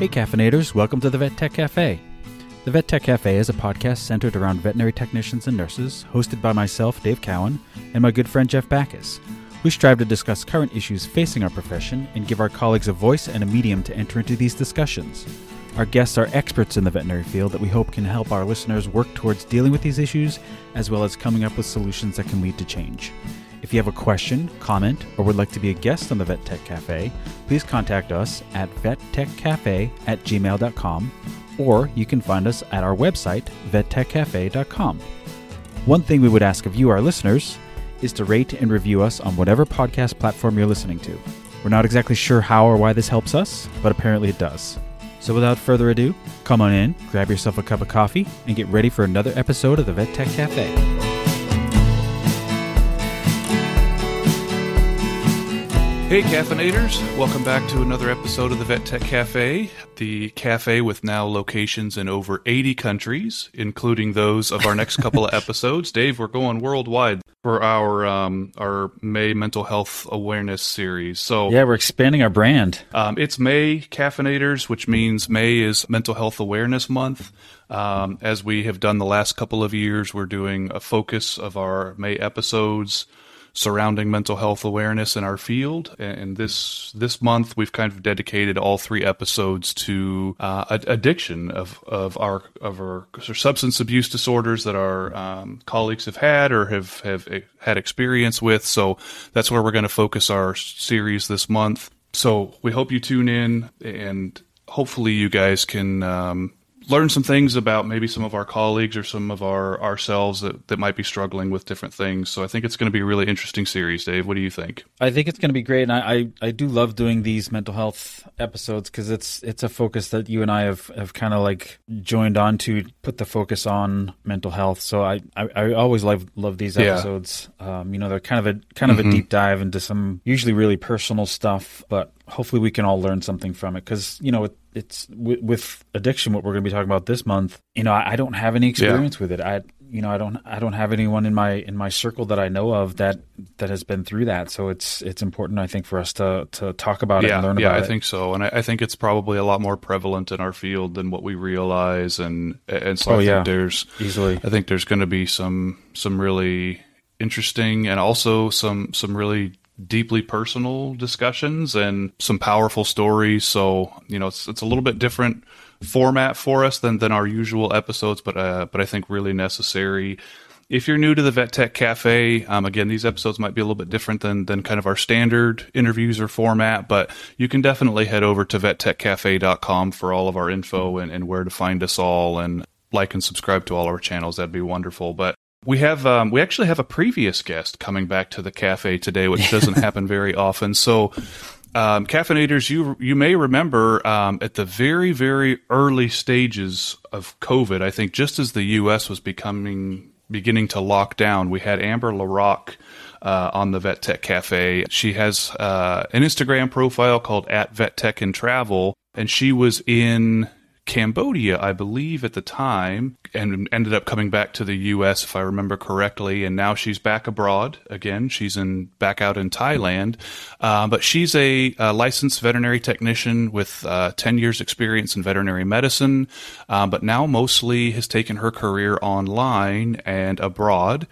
Hey, caffeinators, welcome to the Vet Tech Cafe. The Vet Tech Cafe is a podcast centered around veterinary technicians and nurses, hosted by myself, Dave Cowan, and my good friend Jeff Backus. We strive to discuss current issues facing our profession and give our colleagues a voice and a medium to enter into these discussions. Our guests are experts in the veterinary field that we hope can help our listeners work towards dealing with these issues as well as coming up with solutions that can lead to change. If you have a question, comment, or would like to be a guest on the Vet Tech Cafe, please contact us at vettechcafe at gmail.com or you can find us at our website, vettechcafe.com. One thing we would ask of you, our listeners, is to rate and review us on whatever podcast platform you're listening to. We're not exactly sure how or why this helps us, but apparently it does. So without further ado, come on in, grab yourself a cup of coffee, and get ready for another episode of the Vet Tech Cafe. Hey, caffeinators! Welcome back to another episode of the Vet Tech Cafe, the cafe with now locations in over 80 countries, including those of our next couple of episodes. Dave, we're going worldwide for our um, our May mental health awareness series. So Yeah, we're expanding our brand. um, it's May Caffeinators, which means May is Mental Health Awareness Month. Um, as we have done the last couple of years, we're doing a focus of our May episodes surrounding mental health awareness in our field. And this this month, we've kind of dedicated all three episodes to uh, addiction of of our of our substance abuse disorders that our um, colleagues have had or have have had experience with. So that's where we're going to focus our series this month. So we hope you tune in and hopefully you guys can um, learn some things about maybe some of our colleagues or some of our ourselves that, that might be struggling with different things. So I think it's going to be a really interesting series, Dave. What do you think? I think it's going to be great, and I, I, I do love doing these mental health episodes because it's it's a focus that you and I have, have kind of like joined on to put the focus on mental health. So I, I, I always love love these Yeah. episodes. Um, you know, they're kind of a kind of Mhm. a deep dive into some usually really personal stuff, but hopefully we can all learn something from it because you know it's with, with addiction. What we're going to be talking about this month, you know, I, I don't have any experience with it. I you know I don't I don't have anyone in my in my circle that I know of that that has been through that. So it's it's important I think for us to to talk about it yeah, and learn yeah, about I it. think so, and I, I think it's probably a lot more prevalent in our field than what we realize, and and so Oh, I think yeah. there's easily. I think there's going to be some some really interesting and also some some really deeply personal discussions and some powerful stories. So you know, it's it's a little bit different format for us than than our usual episodes, but uh, but I think really necessary. If you're new to the Vet Tech Cafe, um, again, these episodes might be a little bit different than than kind of our standard interviews or format, but you can definitely head over to vettechcafe.com for all of our info and, and where to find us all and like and subscribe to all our channels. That'd be wonderful. But we have um, we actually have a previous guest coming back to the cafe today, which doesn't happen very often. So, um, caffeinators, you you may remember um, at the very very early stages of COVID, I think just as the U.S. was becoming beginning to lock down, we had Amber LaRock uh, on the Vet Tech Cafe. She has uh, an Instagram profile called at Vet Tech and Travel, and she was in Cambodia, I believe, at the time, and ended up coming back to the U.S. if I remember correctly. And now she's back abroad again. She's in back out in Thailand, uh, but she's a, uh licensed veterinary technician with uh, ten years experience in veterinary medicine, uh, but now mostly has taken her career online and abroad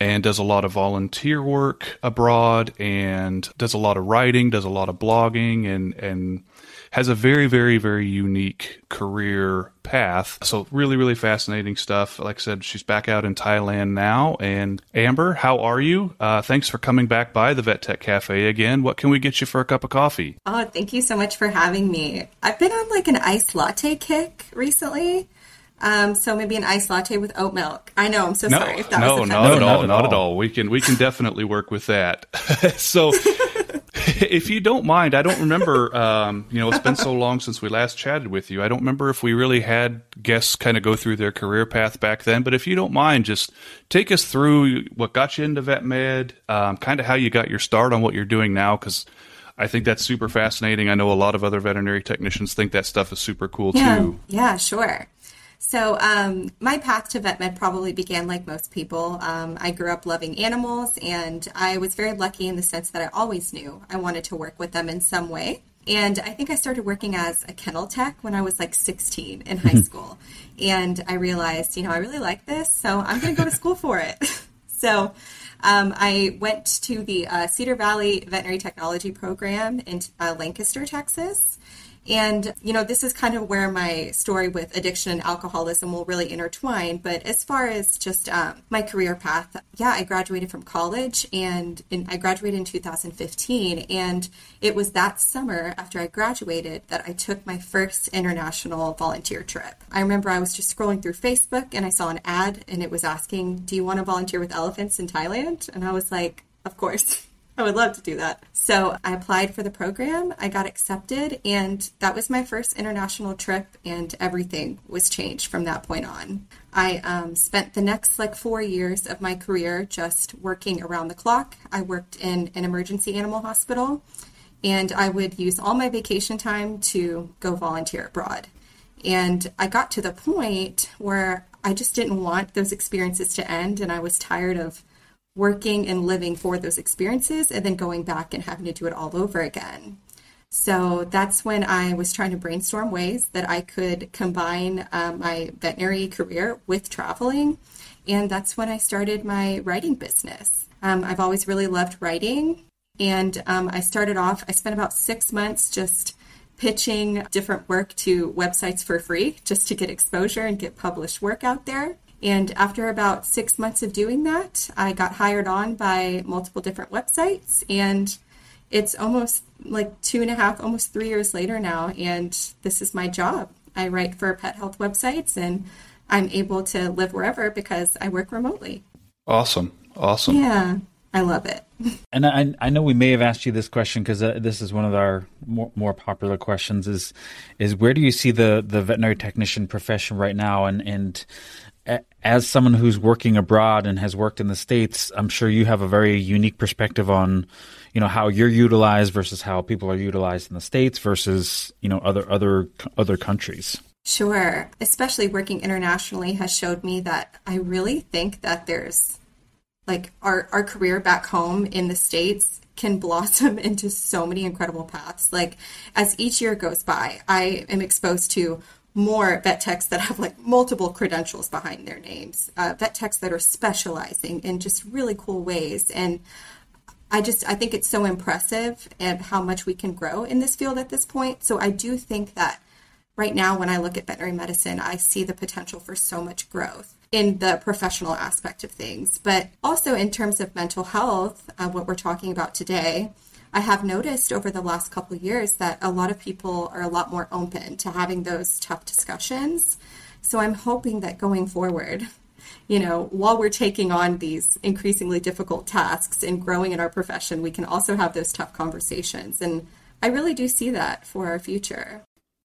and does a lot of volunteer work abroad and does a lot of writing, does a lot of blogging and and has a very very very unique career path. So really really fascinating stuff. Like I said, she's back out in Thailand now. And Amber, how are you? Uh, thanks for coming back by the Vet Tech Cafe again. What can we get you for a cup of coffee? Oh, thank you so much for having me. I've been on like an iced latte kick recently. Um, so maybe an iced latte with oat milk. I know, I'm so No, sorry if that no, was not at all, not at all. all. We can we can definitely work with that. so, if you don't mind, I don't remember. Um, you know, it's been so long since we last chatted with you. I don't remember if we really had guests kind of go through their career path back then. But if you don't mind, just take us through what got you into vet med, um, kind of how you got your start on what you're doing now, because. I think that's super fascinating. I know a lot of other veterinary technicians think that stuff is super cool Yeah, too. yeah, sure. So, um, my path to vet med probably began like most people. Um, I grew up loving animals, and I was very lucky in the sense that I always knew I wanted to work with them in some way. And I think I started working as a kennel tech when I was like 16 in high school. And I realized, you know, I really like this, so I'm going to go to school for it. so um, I went to the uh, Cedar Valley Veterinary Technology Program in uh, Lancaster, Texas. And, you know, this is kind of where my story with addiction and alcoholism will really intertwine. But as far as just um, my career path, yeah, I graduated from college and in, I graduated in 2015. And it was that summer after I graduated that I took my first international volunteer trip. I remember I was just scrolling through Facebook and I saw an ad and it was asking, Do you want to volunteer with elephants in Thailand? And I was like, Of course. I would love to do that. So I applied for the program, I got accepted, and that was my first international trip, and everything was changed from that point on. I um, spent the next like four years of my career just working around the clock. I worked in an emergency animal hospital, and I would use all my vacation time to go volunteer abroad. And I got to the point where I just didn't want those experiences to end, and I was tired of working and living for those experiences and then going back and having to do it all over again. So that's when I was trying to brainstorm ways that I could combine uh, my veterinary career with traveling. And that's when I started my writing business. Um, I've always really loved writing. And um, I started off, I spent about six months just pitching different work to websites for free just to get exposure and get published work out there. And after about six months of doing that, I got hired on by multiple different websites. And it's almost like two and a half, almost three years later now. And this is my job. I write for pet health websites and I'm able to live wherever because I work remotely. Awesome. Awesome. Yeah. I love it. And I, I know we may have asked you this question because uh, this is one of our more, more popular questions. Is is where do you see the, the veterinary technician profession right now? And and as someone who's working abroad and has worked in the states, I'm sure you have a very unique perspective on, you know, how you're utilized versus how people are utilized in the states versus you know other other other countries. Sure, especially working internationally has showed me that I really think that there's like our our career back home in the states can blossom into so many incredible paths. Like as each year goes by, I am exposed to more vet techs that have like multiple credentials behind their names, uh, vet techs that are specializing in just really cool ways. And I just I think it's so impressive and how much we can grow in this field at this point. So I do think that right now when I look at veterinary medicine, I see the potential for so much growth in the professional aspect of things, but also in terms of mental health, uh, what we're talking about today. I have noticed over the last couple years that a lot of people are a lot more open to having those tough discussions. So I'm hoping that going forward, you know, while we're taking on these increasingly difficult tasks and growing in our profession, we can also have those tough conversations. And I really do see that for our future.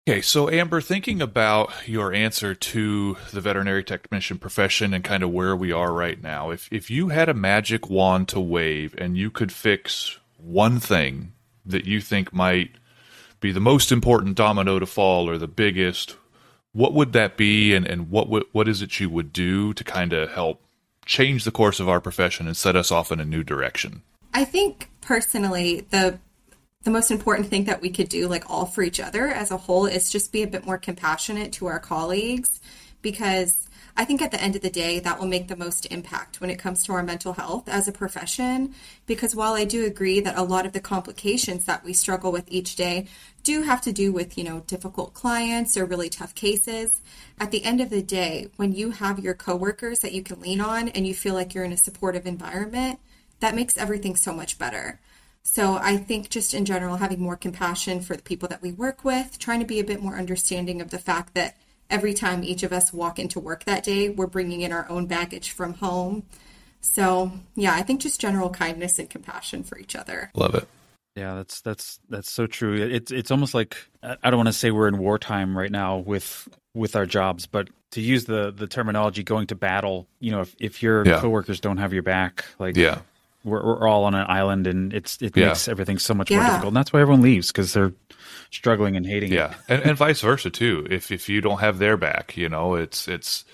Okay, so Amber, thinking about your answer to the veterinary technician profession and kind of where we are right now, if if you had a magic wand to wave and you could fix one thing that you think might be the most important domino to fall or the biggest, what would that be and, and what would, what is it you would do to kind of help change the course of our profession and set us off in a new direction? I think personally the the most important thing that we could do like all for each other as a whole is just be a bit more compassionate to our colleagues because I think at the end of the day, that will make the most impact when it comes to our mental health as a profession. Because while I do agree that a lot of the complications that we struggle with each day do have to do with, you know, difficult clients or really tough cases, at the end of the day, when you have your coworkers that you can lean on and you feel like you're in a supportive environment, that makes everything so much better. So I think just in general, having more compassion for the people that we work with, trying to be a bit more understanding of the fact that every time each of us walk into work that day, we're bringing in our own baggage from home. So, yeah, I think just general kindness and compassion for each other. Love it. Yeah, that's that's that's so true. It's it's almost like I don't want to say we're in wartime right now with with our jobs, but to use the the terminology going to battle, you know, if if your yeah. coworkers don't have your back, like yeah. We're, we're all on an island, and it's it yeah. makes everything so much yeah. more difficult. And that's why everyone leaves because they're struggling and hating yeah. it. and, and vice versa too. If if you don't have their back, you know, it's it's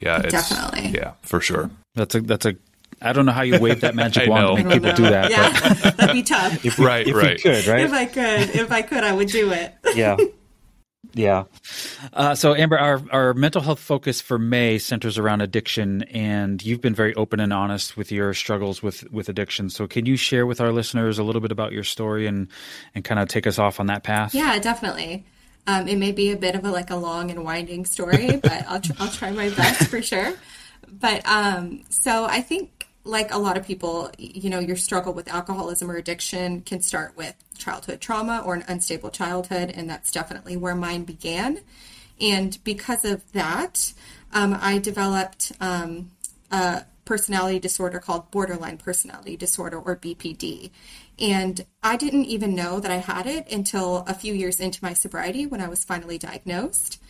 yeah, it's definitely yeah, for sure. That's a that's a I don't know how you wave that magic wand to make people do that. Yeah, that'd be tough. If we, Right, if right. we could, right? If I could, if I could, I would do it. Yeah. Yeah. Uh, so, Amber, our, our mental health focus for May centers around addiction, and you've been very open and honest with your struggles with, with addiction. So, can you share with our listeners a little bit about your story and, and kind of take us off on that path? Yeah, definitely. Um, it may be a bit of a like a long and winding story, but I'll tr- I'll try my best for sure. But um, so I think like a lot of people, you know, your struggle with alcoholism or addiction can start with childhood trauma or an unstable childhood, and that's definitely where mine began. And because of that, um, I developed um, a personality disorder called borderline personality disorder or BPD. And I didn't even know that I had it until a few years into my sobriety when I was finally diagnosed.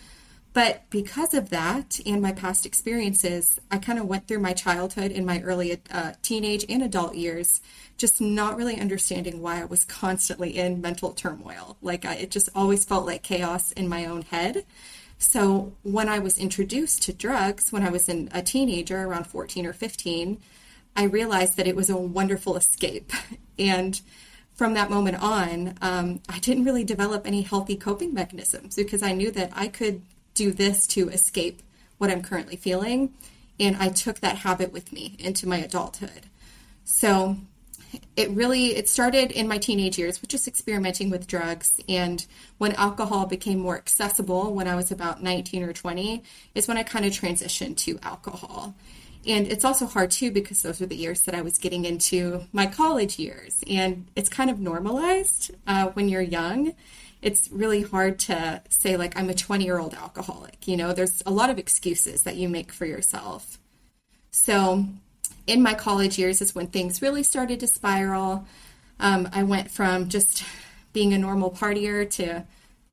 But because of that and my past experiences, I kind of went through my childhood and my early uh, teenage and adult years just not really understanding why I was constantly in mental turmoil. Like I, it just always felt like chaos in my own head. So when I was introduced to drugs when I was in a teenager around 14 or 15, I realized that it was a wonderful escape. And from that moment on, um, I didn't really develop any healthy coping mechanisms because I knew that I could do this to escape what I'm currently feeling. And I took that habit with me into my adulthood. So it really it started in my teenage years with just experimenting with drugs and when alcohol became more accessible when i was about 19 or 20 is when i kind of transitioned to alcohol and it's also hard too because those were the years that i was getting into my college years and it's kind of normalized uh, when you're young it's really hard to say like i'm a 20 year old alcoholic you know there's a lot of excuses that you make for yourself so in my college years is when things really started to spiral. Um, I went from just being a normal partier to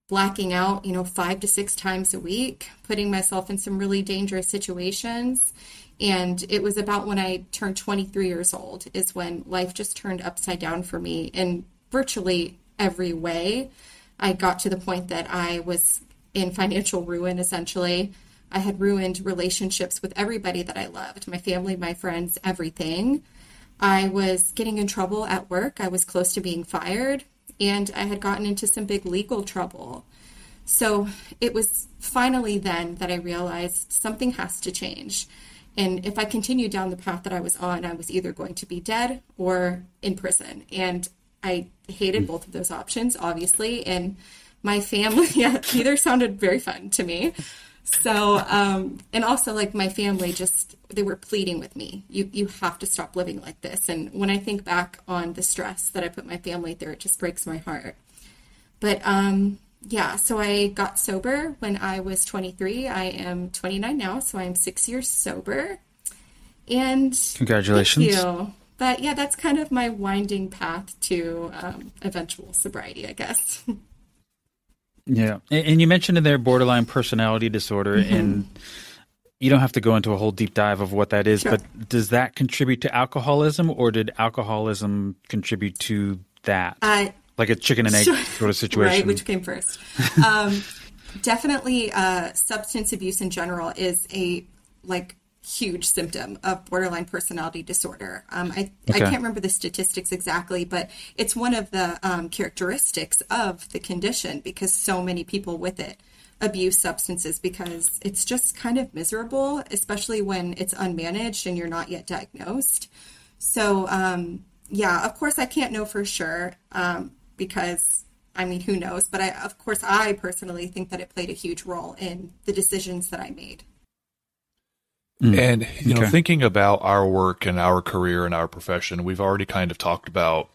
blacking out, you know, five to six times a week, putting myself in some really dangerous situations. And it was about when I turned 23 years old, is when life just turned upside down for me in virtually every way. I got to the point that I was in financial ruin essentially. I had ruined relationships with everybody that I loved my family, my friends, everything. I was getting in trouble at work. I was close to being fired, and I had gotten into some big legal trouble. So it was finally then that I realized something has to change. And if I continued down the path that I was on, I was either going to be dead or in prison. And I hated both of those options, obviously. And my family, yeah, neither sounded very fun to me so um, and also like my family just they were pleading with me you you have to stop living like this and when i think back on the stress that i put my family through it just breaks my heart but um yeah so i got sober when i was 23 i am 29 now so i'm six years sober and Congratulations. thank you. But yeah that's kind of my winding path to um, eventual sobriety i guess Yeah, and, and you mentioned in there borderline personality disorder, Mm-hmm. and you don't have to go into a whole deep dive of what that is, Sure. but does that contribute to alcoholism, or did alcoholism contribute to that? uh, like a chicken and egg Sure. sort of situation. Right, which came first. um, definitely, uh, substance abuse in general is a like huge symptom of borderline personality disorder. Um, I I can't remember the statistics exactly, but it's one of the um, characteristics of the condition because so many people with it abuse substances because it's just kind of miserable, especially when it's unmanaged and you're not yet diagnosed. So, um, yeah, of course, I can't know for sure um, because, I mean, who knows? But I, of course, I personally think that it played a huge role in the decisions that I made. And you know, thinking about our work and our career and our profession, we've already kind of talked about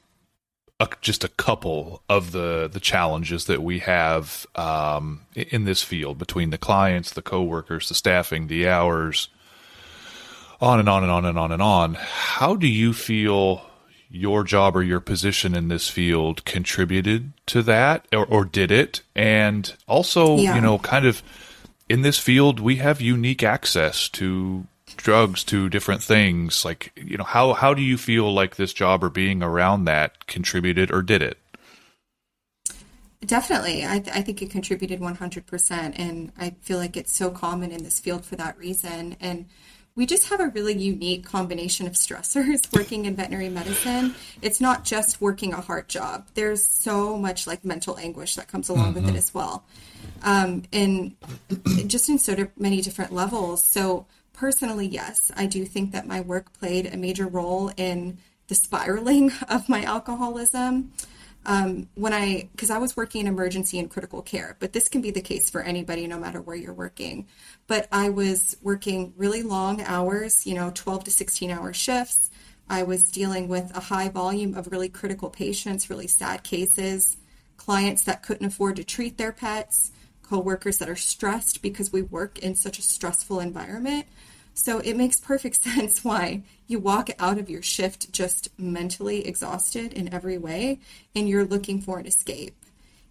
a, just a couple of the the challenges that we have um, in this field between the clients, the coworkers, the staffing, the hours, on and on and on and on and on. How do you feel your job or your position in this field contributed to that, or, or did it? And also, Yeah. you know, kind of in this field, we have unique access to drugs, to different things. Like, you know, how how do you feel like this job or being around that contributed, or did it? Definitely. I, I think it contributed 100%. And I feel like it's so common in this field for that reason. And we just have a really unique combination of stressors working in veterinary medicine. It's not just working a hard job. There's so much like mental anguish that comes along mm-hmm. with it as well. Um, and just in so many different levels. So personally, yes, I do think that my work played a major role in the spiraling of my alcoholism um, when I, because I was working in emergency and critical care, but this can be the case for anybody no matter where you're working. But I was working really long hours, you know, 12 to 16 hour shifts. I was dealing with a high volume of really critical patients, really sad cases, clients that couldn't afford to treat their pets, coworkers that are stressed because we work in such a stressful environment. So it makes perfect sense why you walk out of your shift just mentally exhausted in every way and you're looking for an escape.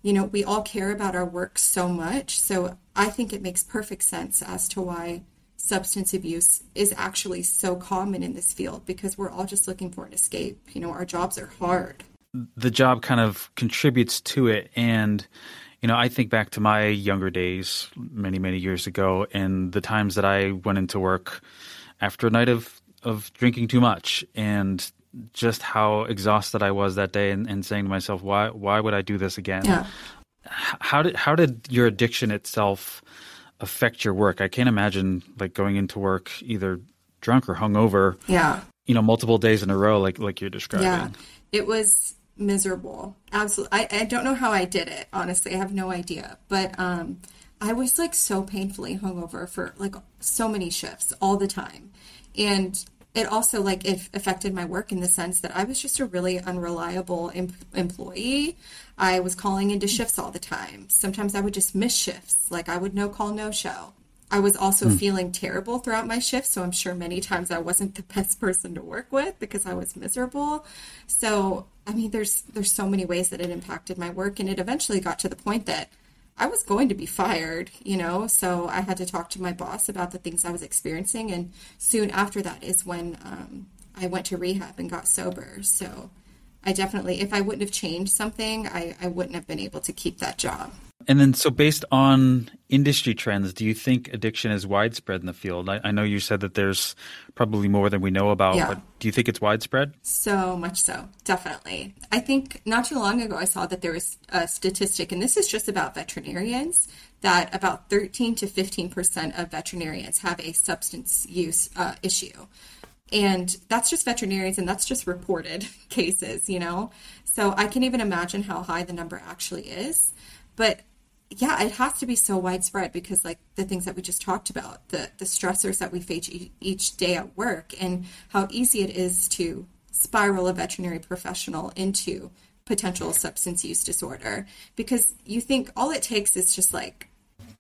You know, we all care about our work so much. So I think it makes perfect sense as to why substance abuse is actually so common in this field because we're all just looking for an escape. You know, our jobs are hard. The job kind of contributes to it. And you know, I think back to my younger days, many, many years ago, and the times that I went into work after a night of, of drinking too much and just how exhausted I was that day and, and saying to myself, why, why would I do this again? Yeah. How did, how did your addiction itself affect your work? I can't imagine like going into work either drunk or hungover. Yeah. You know, multiple days in a row, like, like you're describing. Yeah. It was, miserable. Absolutely. I, I don't know how I did it, honestly. I have no idea. But um, I was like so painfully hungover for like so many shifts all the time. And it also like it affected my work in the sense that I was just a really unreliable em- employee. I was calling into shifts all the time. Sometimes I would just miss shifts. Like I would no call, no show. I was also mm. feeling terrible throughout my shift, so I'm sure many times I wasn't the best person to work with because I was miserable. So, I mean, there's there's so many ways that it impacted my work, and it eventually got to the point that I was going to be fired, you know. So I had to talk to my boss about the things I was experiencing, and soon after that is when um, I went to rehab and got sober. So I definitely, if I wouldn't have changed something, I, I wouldn't have been able to keep that job. And then, so based on industry trends, do you think addiction is widespread in the field? I, I know you said that there's probably more than we know about, yeah. but do you think it's widespread? So much so, definitely. I think not too long ago I saw that there was a statistic, and this is just about veterinarians, that about 13 to 15% of veterinarians have a substance use uh, issue. And that's just veterinarians and that's just reported cases, you know? So I can even imagine how high the number actually is. But yeah, it has to be so widespread because, like the things that we just talked about, the the stressors that we face each day at work, and how easy it is to spiral a veterinary professional into potential substance use disorder. Because you think all it takes is just like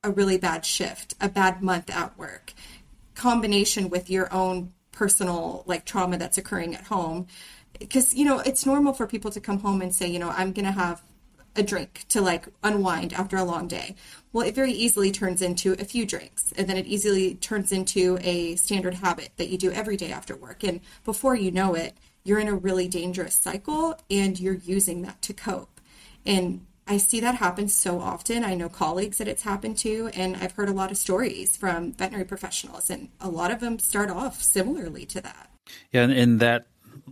a really bad shift, a bad month at work, combination with your own personal like trauma that's occurring at home. Because you know it's normal for people to come home and say, you know, I'm gonna have a drink to like unwind after a long day. Well, it very easily turns into a few drinks, and then it easily turns into a standard habit that you do every day after work. And before you know it, you're in a really dangerous cycle and you're using that to cope. And I see that happen so often. I know colleagues that it's happened to, and I've heard a lot of stories from veterinary professionals, and a lot of them start off similarly to that. Yeah, and, that,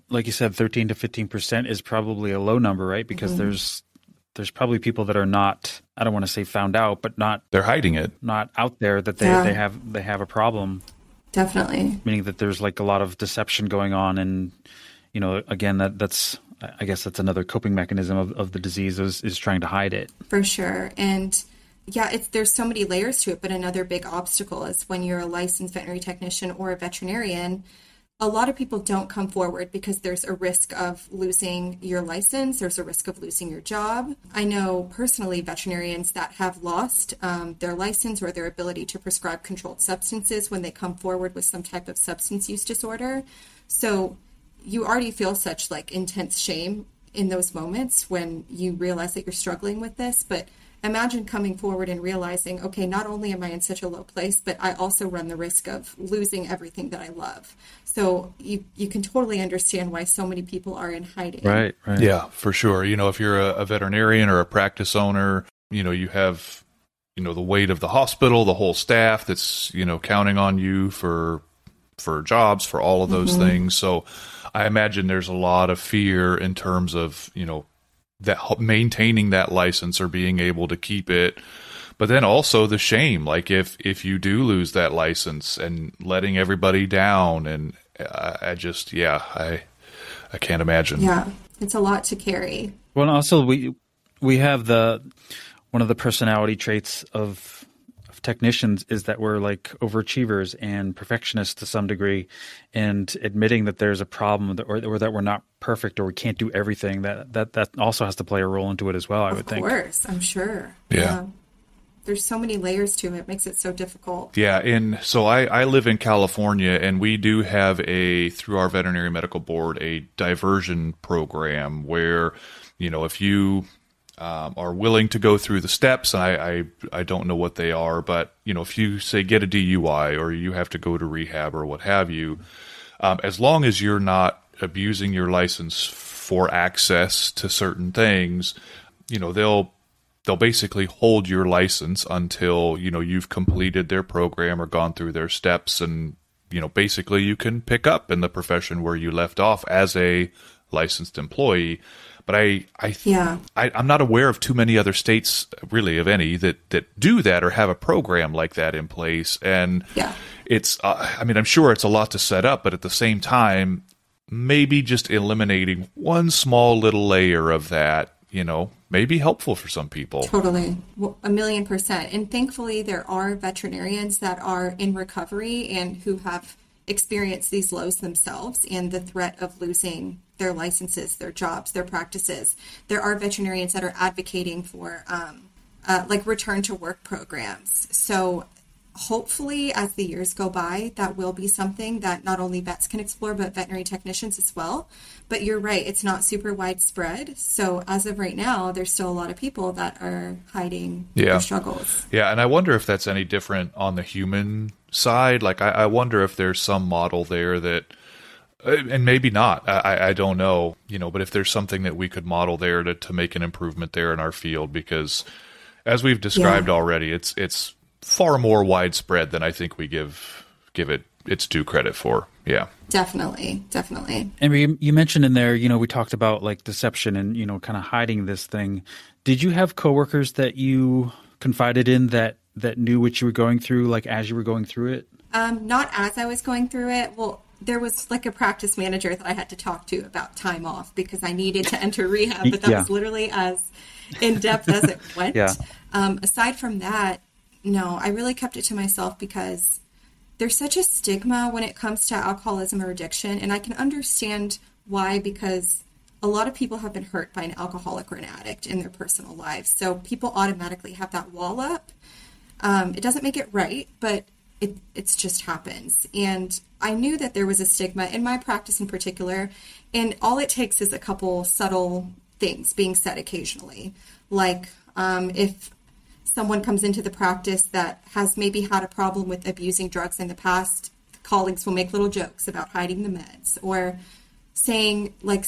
like you said, 13 to 15% is probably a low number, right? Because mm-hmm. there's there's probably people that are not I don't want to say found out, but not they're hiding it. Not out there that they, yeah. they have they have a problem. Definitely. Meaning that there's like a lot of deception going on and you know, again that that's I guess that's another coping mechanism of, of the disease is, is trying to hide it. For sure. And yeah, it's there's so many layers to it, but another big obstacle is when you're a licensed veterinary technician or a veterinarian, a lot of people don't come forward because there's a risk of losing your license, there's a risk of losing your job. I know personally veterinarians that have lost um, their license or their ability to prescribe controlled substances when they come forward with some type of substance use disorder. So you already feel such like intense shame in those moments when you realize that you're struggling with this, but imagine coming forward and realizing, okay, not only am I in such a low place, but I also run the risk of losing everything that I love. So you you can totally understand why so many people are in hiding. Right, right. Yeah, for sure. You know, if you're a, a veterinarian or a practice owner, you know, you have you know the weight of the hospital, the whole staff that's you know counting on you for for jobs, for all of those mm-hmm. things. So I imagine there's a lot of fear in terms of, you know, that maintaining that license or being able to keep it but then also the shame like if if you do lose that license and letting everybody down and I, I just yeah i i can't imagine Yeah, it's a lot to carry. Well, and also we we have the one of the personality traits of, of technicians is that we're like overachievers and perfectionists to some degree, and admitting that there's a problem that, or, or that we're not perfect or we can't do everything that that that also has to play a role into it as well. I would think. Of think. course, I'm sure. Yeah. There's so many layers to it. It makes it so difficult. Yeah, and so I, I live in California, and we do have a through our veterinary medical board a diversion program where, you know, if you um, are willing to go through the steps, I, I I don't know what they are, but you know, if you say get a DUI or you have to go to rehab or what have you, um, as long as you're not abusing your license for access to certain things, you know, they'll they'll basically hold your license until you know you've completed their program or gone through their steps and you know basically you can pick up in the profession where you left off as a licensed employee but i i Yeah. I, I'm not aware of too many other states, really, of any that that do that or have a program like that in place. And Yeah. it's, uh, I mean, I'm sure it's a lot to set up, but at the same time, maybe just eliminating one small little layer of that, you know, may be helpful for some people. Totally. Well, A million percent. And thankfully, there are veterinarians that are in recovery and who have experienced these lows themselves and the threat of losing their licenses, their jobs, their practices. There are veterinarians that are advocating for um, uh, like return to work programs. So hopefully as the years go by that will be something that not only vets can explore but veterinary technicians as well but you're right it's not super widespread so as of right now there's still a lot of people that are hiding Yeah. their struggles Yeah, and I wonder if that's any different on the human side. Like, I, I wonder if there's some model there that, and maybe not. I, I- I don't know. You know, but if there's something that we could model there to, to make an improvement there in our field, because as we've described Yeah. already, it's it's far more widespread than I think we give give it its due credit for. Yeah. definitely definitely And we, you mentioned in there, you know, we talked about like deception and you know, kind of hiding this thing. Did you have coworkers that you confided in that that knew what you were going through, like as you were going through it? Um, not as I was going through it. Well, there was like a practice manager that I had to talk to about time off because I needed to enter rehab, but that Yeah. was literally as in depth as it went. Yeah. Um, aside from that, no, I really kept it to myself because there's such a stigma when it comes to alcoholism or addiction, and I can understand why because a lot of people have been hurt by an alcoholic or an addict in their personal lives. So people automatically have that wall up. Um, it doesn't make it right, but it it's just happens. And I knew that there was a stigma in my practice in particular, and all it takes is a couple subtle things being said occasionally, like um, if someone comes into the practice that has maybe had a problem with abusing drugs in the past, colleagues will make little jokes about hiding the meds or saying like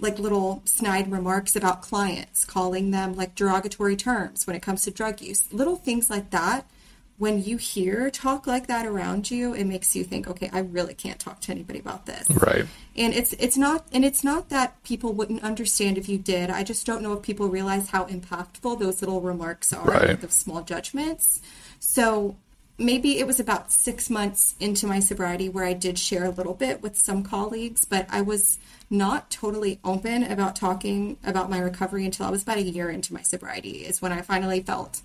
like little snide remarks about clients, calling them like derogatory terms when it comes to drug use. Little things like that. When you hear talk like that around you, it makes you think, okay, I really can't talk to anybody about this Right. and it's it's not and it's not that people wouldn't understand if you did i just don't know if people realize how impactful those little remarks are Right. like small judgments so maybe it was about six months into my sobriety where i did share a little bit with some colleagues but i was not totally open about talking about my recovery until i was about a year into my sobriety is when i finally felt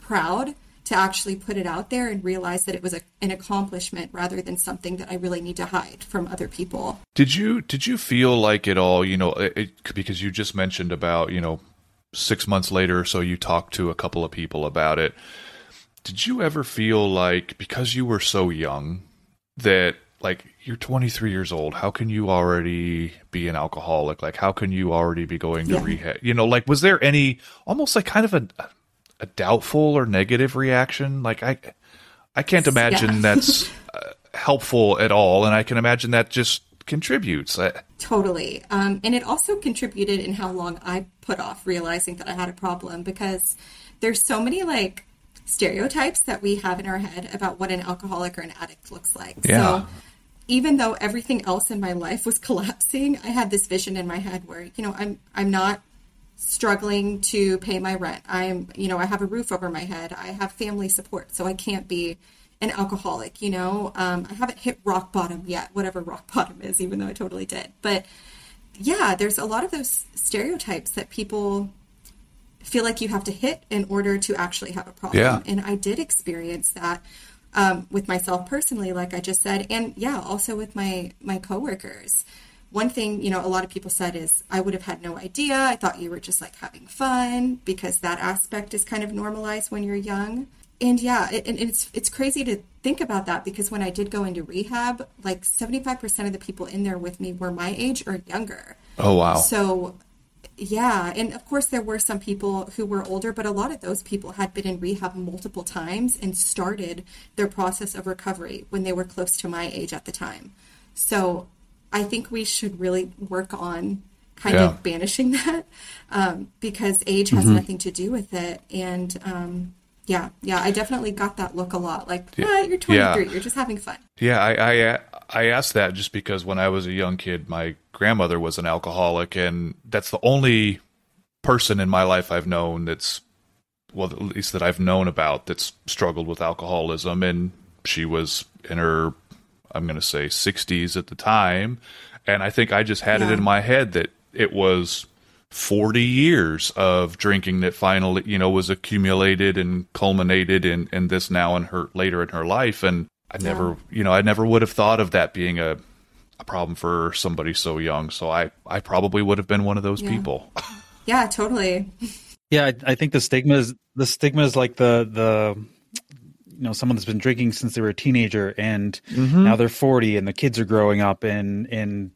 proud to actually put it out there and realize that it was a, an accomplishment rather than something that I really need to hide from other people. Did you did you feel like it all? You know, it, it, because you just mentioned about you know six months later or so you talked to a couple of people about it. Did you ever feel like because you were so young that like you're 23 years old, how can you already be an alcoholic? Like how can you already be going to Yeah. rehab? You know, like was there any almost like kind of a a doubtful or negative reaction? Like I I can't imagine Yeah. that's uh, helpful at all, and I can imagine that just contributes. I, Totally. Um, and it also contributed in how long I put off realizing that I had a problem because there's so many like stereotypes that we have in our head about what an alcoholic or an addict looks like. Yeah. So even though everything else in my life was collapsing, I had this vision in my head where, you know, I'm I'm not struggling to pay my rent. I'm, you know, I have a roof over my head. I have family support, so I can't be an alcoholic, you know. Um, I haven't hit rock bottom yet, whatever rock bottom is, even though I totally did. But yeah, there's a lot of those stereotypes that people feel like you have to hit in order to actually have a problem. Yeah. And I did experience that um, with myself personally, like I just said, and yeah, also with my my coworkers. One thing, you know, a lot of people said is, I would have had no idea. I thought you were just like having fun because that aspect is kind of normalized when you're young. And yeah, it, and it's it's crazy to think about that because when I did go into rehab, like 75% of the people in there with me were my age or younger. Oh wow. So, yeah, and of course there were some people who were older, but a lot of those people had been in rehab multiple times and started their process of recovery when they were close to my age at the time. So, I think we should really work on kind Yeah. of banishing that um, because age has nothing to do with it. And um, yeah, yeah, I definitely got that look a lot. Like, ah, you're 23, Yeah. you're just having fun. Yeah, I, I I asked that just because when I was a young kid, my grandmother was an alcoholic, and that's the only person in my life I've known that's well, at least that I've known about that's struggled with alcoholism, and she was in her I'm going to say 60s at the time, and I think I just had it in my head that it was 40 years of drinking that finally, you know, was accumulated and culminated in, in this now in her later in her life. And I never, you know, I never would have thought of that being a, a problem for somebody so young. So I, I probably would have been one of those Yeah. people. Yeah, totally. Yeah, I, I think the stigma is the stigma is like the the you know someone that's been drinking since they were a teenager and mm-hmm. now they're 40 and the kids are growing up and and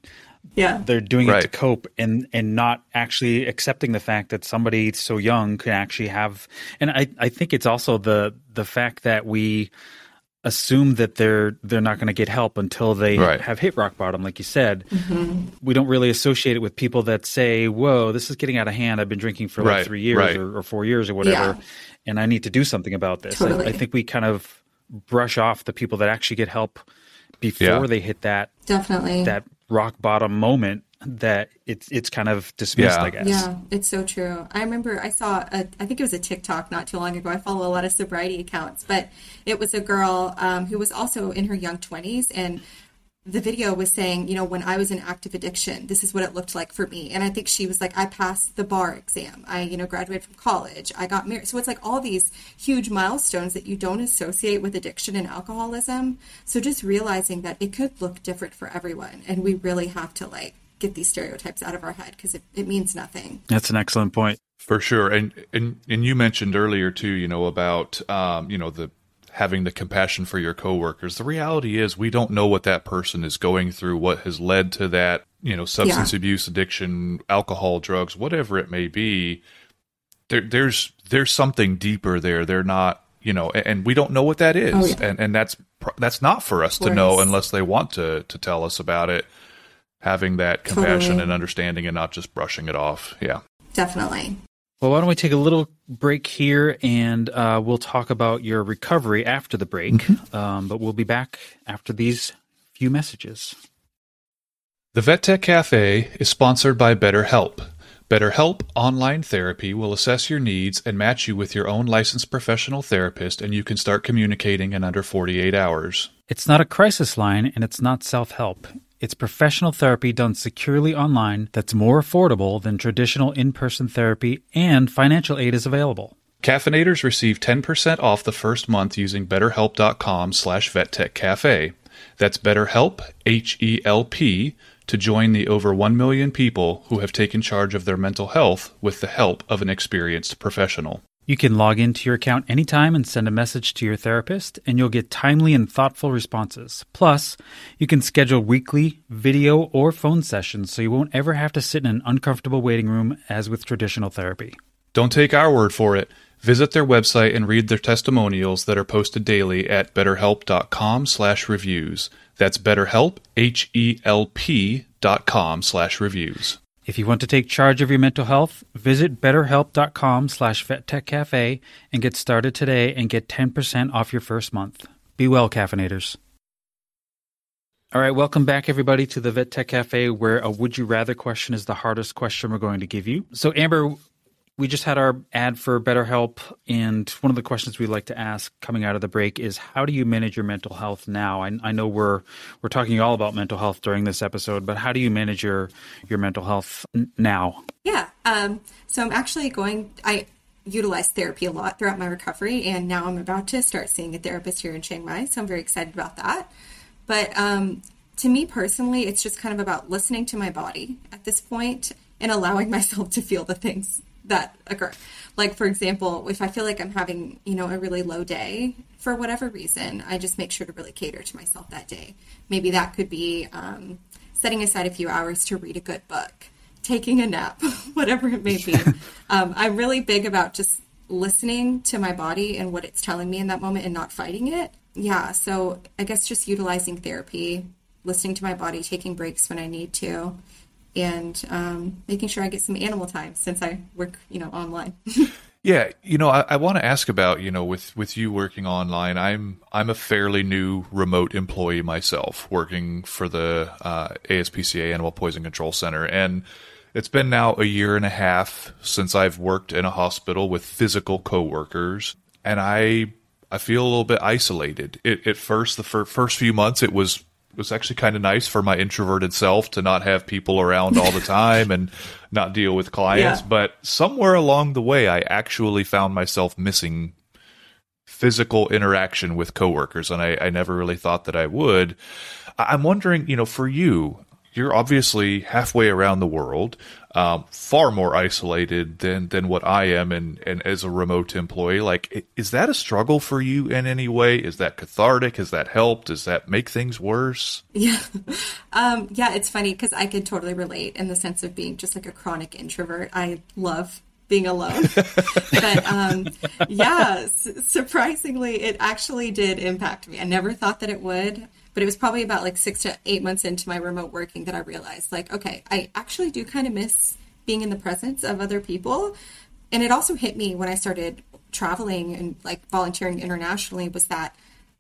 Yeah. they're doing it to cope and and not actually accepting the fact that somebody so young can actually have and I I think it's also the the fact that we assume that they're they're not going to get help until they Right. have hit rock bottom like you said mm-hmm. we don't really associate it with people that say whoa this is getting out of hand i've been drinking for like three years right. or, or four years or whatever Yeah. and i need to do something about this I, I think we kind of brush off the people that actually get help before Yeah. they hit that Definitely. that rock bottom moment that it's it's kind of dismissed Yeah. i guess Yeah, it's so true. I remember I saw a, I think it was a TikTok not too long ago. I follow a lot of sobriety accounts, but it was a girl um, who was also in her young 20s and the video was saying, you know, when I was in active addiction, this is what it looked like for me. And I think she was like, I passed the bar exam. I, you know, graduated from college. I got married. So it's like all these huge milestones that you don't associate with addiction and alcoholism. So just realizing that it could look different for everyone. And we really have to like get these stereotypes out of our head because it, it means nothing. that's an excellent point For sure, and and and you mentioned earlier too, you know about um, you know the having the compassion for your coworkers. The reality is, we don't know what that person is going through, what has led to that, you know, substance abuse, addiction, alcohol, drugs, whatever it may be. There, there's there's something deeper there. They're not, you know, and, and we don't know what that is, Oh, yeah. and and that's that's not for us to know unless they want to to tell us about it. Having that compassion Totally. and understanding, and not just brushing it off. Yeah. Definitely. Well, why don't we take a little break here and uh, we'll talk about your recovery after the break. Um, but we'll be back after these few messages. The Vet Tech Cafe is sponsored by BetterHelp. BetterHelp Online Therapy will assess your needs and match you with your own licensed professional therapist, and you can start communicating in under 48 hours. It's not a crisis line and it's not self help. It's professional therapy done securely online that's more affordable than traditional in person therapy, and financial aid is available. Caffeinators receive 10% off the first month using betterhelp.com slash vettechcafe. That's BetterHelp, H-E-L-P, to join the over 1 million people who have taken charge of their mental health with the help of an experienced professional. You can log into your account anytime and send a message to your therapist, and you'll get timely and thoughtful responses. Plus, you can schedule weekly video or phone sessions so you won't ever have to sit in an uncomfortable waiting room as with traditional therapy. Don't take our word for it. Visit their website and read their testimonials that are posted daily at betterhelp.com slash reviews. That's betterhelp, H-E-L-P dot com slash reviews. If you want to take charge of your mental health, visit betterhelp.com slash vettechcafe and get started today and get 10% off your first month. Be well, caffeinators. All right, welcome back, everybody, to the Vet Tech Cafe, where a would you rather question is the hardest question we're going to give you. So, Amber, we just had our ad for BetterHelp, and one of the questions we like to ask coming out of the break is, how do you manage your mental health now? I, I know we're we're talking all about mental health during this episode, but how do you manage your your mental health n- now? Yeah, um, so I'm actually going. I utilized therapy a lot throughout my recovery, and now I'm about to start seeing a therapist here in Chiang Mai, so I'm very excited about that. But um, to me personally, it's just kind of about listening to my body at this point and allowing myself to feel the things that occur. Like, for example, if I feel like I'm having, you know, a really low day for whatever reason, I just make sure to really cater to myself that day. Maybe that could be um, setting aside a few hours to read a good book, taking a nap, whatever it may be. um, I'm really big about just listening to my body and what it's telling me in that moment and not fighting it yeah, so I guess just utilizing therapy, listening to my body, taking breaks when I need to, and um, making sure I get some animal time since I work, you know, online. yeah, you know, I, I want to ask about you know with with you working online. I'm I'm a fairly new remote employee myself, working for the uh, ASPCA Animal Poison Control Center, and it's been now a year and a half since I've worked in a hospital with physical coworkers, and I I feel a little bit isolated. It, at first, the fir- first few months, it was was actually kind of nice for my introverted self to not have people around all the time and not deal with clients. Yeah. But somewhere along the way, I actually found myself missing physical interaction with coworkers, and I, I never really thought that I would. I'm wondering, you know, for you, you're obviously halfway around the world, um, far more isolated than than what I am, and and as a remote employee, like, is that a struggle for you in any way? Is that cathartic? Has that helped? Does that make things worse? Yeah, um, yeah, it's funny because I can totally relate in the sense of being just like a chronic introvert. I love being alone. but um, yeah, s- surprisingly, it actually did impact me. I never thought that it would. But it was probably about like six to eight months into my remote working that I realized, like, okay, I actually do kind of miss being in the presence of other people. And it also hit me when I started traveling and like volunteering internationally was that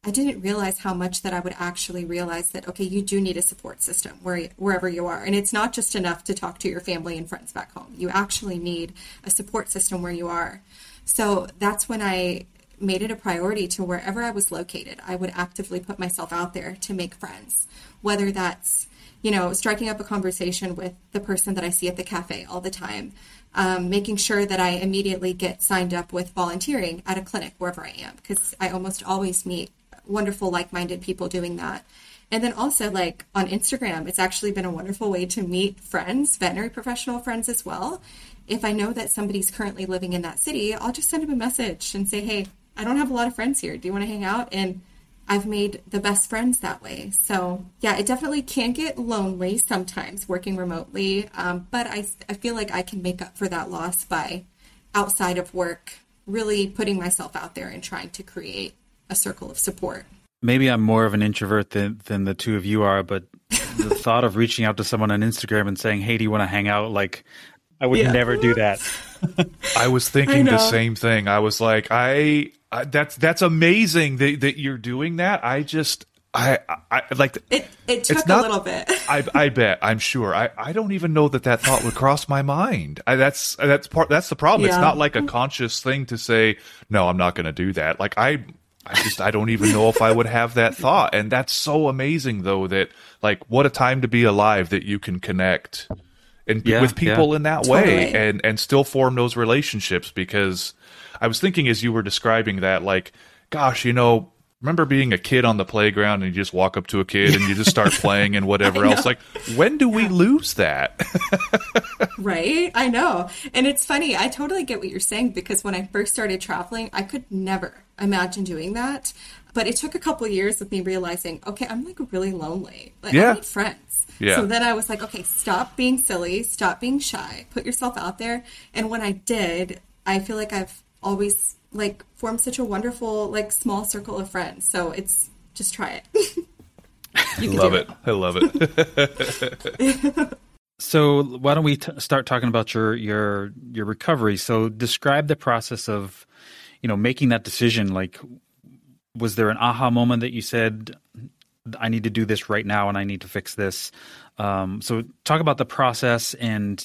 I didn't realize how much that I would actually realize that okay, you do need a support system where wherever you are, and it's not just enough to talk to your family and friends back home. You actually need a support system where you are. So that's when I made it a priority to wherever I was located, I would actively put myself out there to make friends, whether that's, you know, striking up a conversation with the person that I see at the cafe all the time, um, making sure that I immediately get signed up with volunteering at a clinic wherever I am, because I almost always meet wonderful, like minded people doing that. And then also, like on Instagram, it's actually been a wonderful way to meet friends, veterinary professional friends as well. If I know that somebody's currently living in that city, I'll just send them a message and say, hey, I don't have a lot of friends here. Do you want to hang out? And I've made the best friends that way. So, yeah, it definitely can get lonely sometimes working remotely. Um, but I, I feel like I can make up for that loss by outside of work, really putting myself out there and trying to create a circle of support. Maybe I'm more of an introvert than, than the two of you are, but the thought of reaching out to someone on Instagram and saying, hey, do you want to hang out? Like, I would yeah. never do that. I was thinking I the same thing. I was like, I uh, that's that's amazing that, that you're doing that. I just I, I like it. It took not, a little bit. I, I bet. I'm sure. I, I don't even know that that thought would cross my mind. I, that's that's part. That's the problem. Yeah. It's not like a conscious thing to say. No, I'm not going to do that. Like I, I just I don't even know if I would have that thought. And that's so amazing, though. That like what a time to be alive that you can connect and yeah, with people yeah. in that totally. way and and still form those relationships because I was thinking as you were describing that, like, gosh, you know, remember being a kid on the playground and you just walk up to a kid and you just start playing and whatever else. Like, when do we lose that? right? I know. And it's funny. I totally get what you're saying because when I first started traveling, I could never imagine doing that. But it took a couple years of me realizing, okay, I'm like really lonely. Like, yeah. I need friends. Yeah. So then I was like, okay, stop being silly, stop being shy, put yourself out there. And when I did, I feel like I've always like formed such a wonderful like small circle of friends. So it's just try it. you love it. it. I love it. so why don't we t- start talking about your your your recovery? So describe the process of you know making that decision. Like, was there an aha moment that you said? I need to do this right now and I need to fix this. Um, so, talk about the process and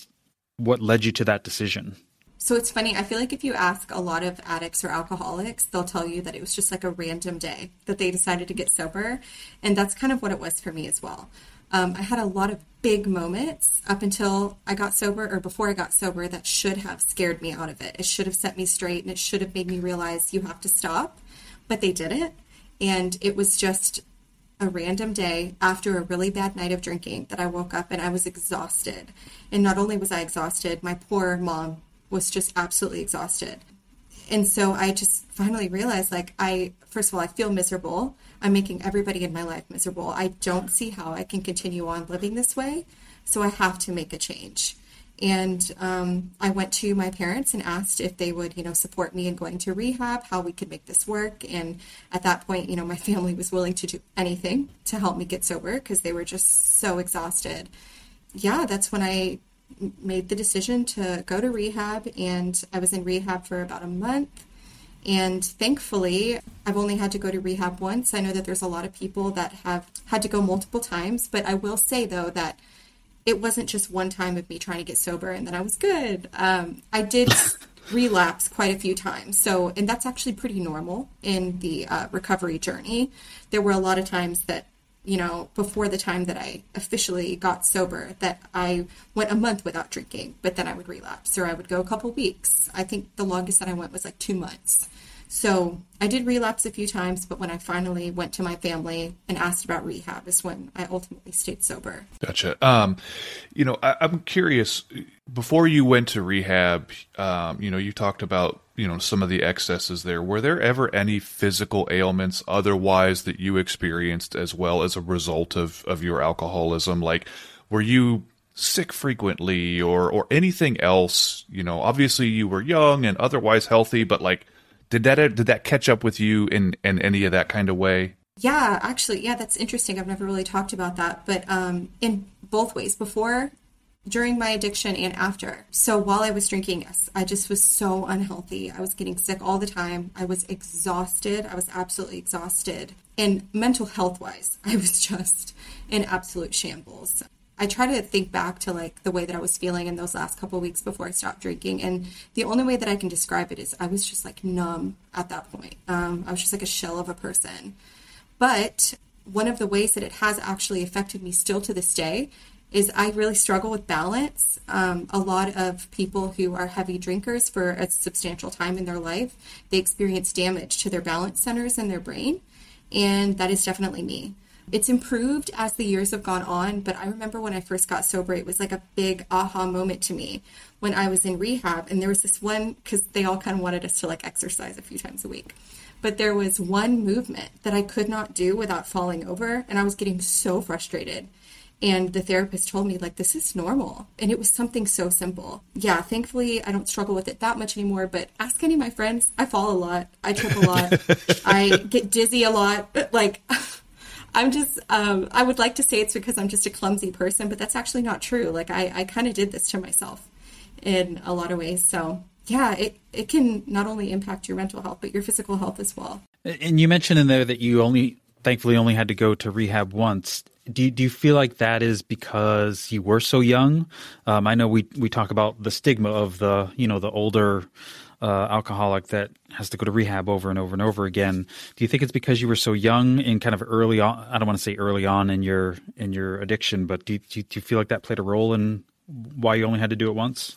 what led you to that decision. So it's funny. I feel like if you ask a lot of addicts or alcoholics, they'll tell you that it was just like a random day that they decided to get sober. And that's kind of what it was for me as well. Um, I had a lot of big moments up until I got sober or before I got sober that should have scared me out of it. It should have set me straight and it should have made me realize you have to stop. But they didn't. And it was just a random day after a really bad night of drinking that I woke up and I was exhausted. And not only was I exhausted, my poor mom was just absolutely exhausted. And so I just finally realized like I first of all I feel miserable. I'm making everybody in my life miserable. I don't see how I can continue on living this way. So I have to make a change. And um, I went to my parents and asked if they would, you know, support me in going to rehab, how we could make this work. And at that point, you know, my family was willing to do anything to help me get sober because they were just so exhausted. Yeah, that's when I made the decision to go to rehab, and I was in rehab for about a month. And thankfully, I've only had to go to rehab once. I know that there's a lot of people that have had to go multiple times, but I will say though that it wasn't just one time of me trying to get sober and then I was good. Um, I did relapse quite a few times. So, and that's actually pretty normal in the uh, recovery journey. There were a lot of times that you know, before the time that I officially got sober, that I went a month without drinking, but then I would relapse or I would go a couple weeks. I think the longest that I went was like two months. So I did relapse a few times, but when I finally went to my family and asked about rehab is when I ultimately stayed sober. Gotcha. Um, you know, I, am curious. Before you went to rehab, um, you know, you talked about you know some of the excesses there. Were there ever any physical ailments otherwise that you experienced as well as a result of of your alcoholism? Like, were you sick frequently or or anything else? You know, obviously you were young and otherwise healthy, but like did that did that catch up with you in in any of that kind of way? Yeah, actually, yeah, that's interesting. I've never really talked about that, but um, in both ways, before, during my addiction, and after. So while I was drinking, yes, I just was so unhealthy. I was getting sick all the time. I was exhausted. I was absolutely exhausted. And mental health wise, I was just in absolute shambles. I try to think back to like the way that I was feeling in those last couple weeks before I stopped drinking, and the only way that I can describe it is I was just like numb at that point. Um, I was just like a shell of a person. But one of the ways that it has actually affected me still to this day is I really struggle with balance. Um, a lot of people who are heavy drinkers for a substantial time in their life, they experience damage to their balance centers in their brain, and that is definitely me. It's improved as the years have gone on, but I remember when I first got sober, it was like a big aha moment to me when I was in rehab. And there was this one, because they all kind of wanted us to like exercise a few times a week. But there was one movement that I could not do without falling over, and I was getting so frustrated. And the therapist told me, like, this is normal. And it was something so simple. Yeah, thankfully, I don't struggle with it that much anymore. But ask any of my friends. I fall a lot. I trip a lot. I get dizzy a lot. Like, I'm just, um, I would like to say it's because I'm just a clumsy person, but that's actually not true. Like I, I kind of did this to myself in a lot of ways. So yeah, it, it can not only impact your mental health, but your physical health as well. And you mentioned in there that you only, thankfully, only had to go to rehab once. Do you, do you feel like that is because you were so young? Um, I know we, we talk about the stigma of the, you know, the older uh, alcoholic that has to go to rehab over and over and over again. Do you think it's because you were so young and kind of early on? I don't want to say early on in your in your addiction, but do you, do you feel like that played a role in why you only had to do it once?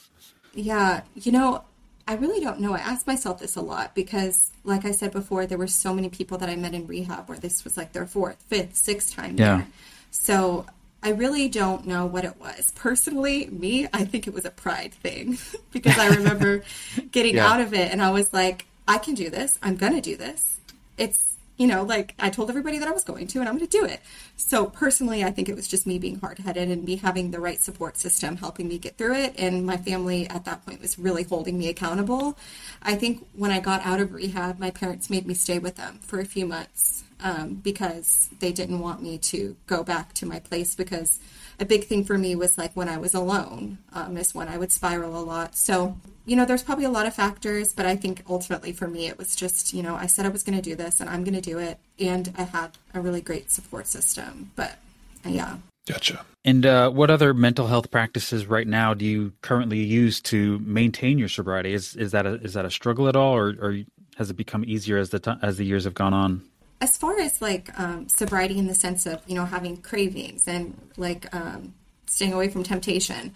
Yeah, you know, I really don't know. I ask myself this a lot because, like I said before, there were so many people that I met in rehab where this was like their fourth, fifth, sixth time yeah. there. So I really don't know what it was. Personally, me, I think it was a pride thing because I remember getting yeah. out of it and I was like, I can do this. I'm going to do this. It's, you know, like I told everybody that I was going to and I'm going to do it. So personally, I think it was just me being hard headed and me having the right support system helping me get through it. And my family at that point was really holding me accountable. I think when I got out of rehab, my parents made me stay with them for a few months um, because they didn't want me to go back to my place because a big thing for me was like when I was alone um, is when I would spiral a lot. So, you know, there's probably a lot of factors, but I think ultimately for me, it was just, you know, I said I was going to do this and I'm going to do it. And I had a really great support system. But uh, yeah. Gotcha. And uh, what other mental health practices right now do you currently use to maintain your sobriety? Is is that a, is that a struggle at all, or, or has it become easier as the t- as the years have gone on? As far as like um, sobriety in the sense of you know having cravings and like um, staying away from temptation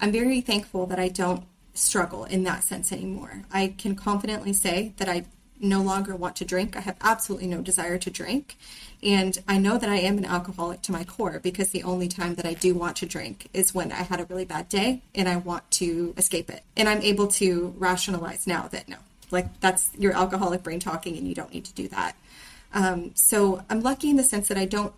i'm very thankful that i don't struggle in that sense anymore. I can confidently say that i no longer want to drink. I have absolutely no desire to drink. And i know that i am an alcoholic to my core because the only time that i do want to drink is when i had a really bad day and i want to escape it. And i'm able to rationalize now that no like that's your alcoholic brain talking and you don't need to do that um, so I'm lucky in the sense that I don't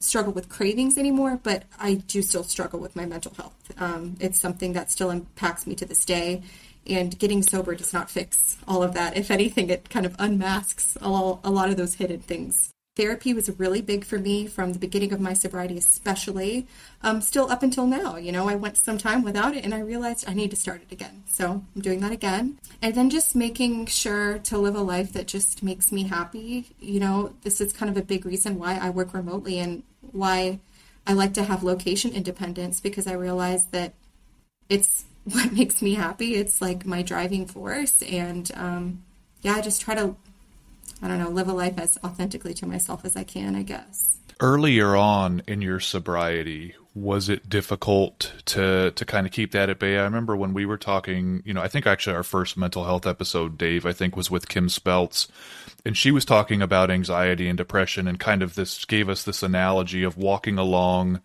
struggle with cravings anymore, but I do still struggle with my mental health. Um, it's something that still impacts me to this day. And getting sober does not fix all of that. If anything, it kind of unmasks a lot of those hidden things therapy was really big for me from the beginning of my sobriety, especially. Um, still up until now, you know, I went some time without it and I realized I need to start it again. So I'm doing that again. And then just making sure to live a life that just makes me happy. You know, this is kind of a big reason why I work remotely and why I like to have location independence because I realize that it's what makes me happy. It's like my driving force. And um, yeah, I just try to I don't know, live a life as authentically to myself as I can, I guess. Earlier on in your sobriety, was it difficult to to kind of keep that at bay? I remember when we were talking, you know, I think actually our first mental health episode, Dave, I think was with Kim Speltz, and she was talking about anxiety and depression and kind of this gave us this analogy of walking along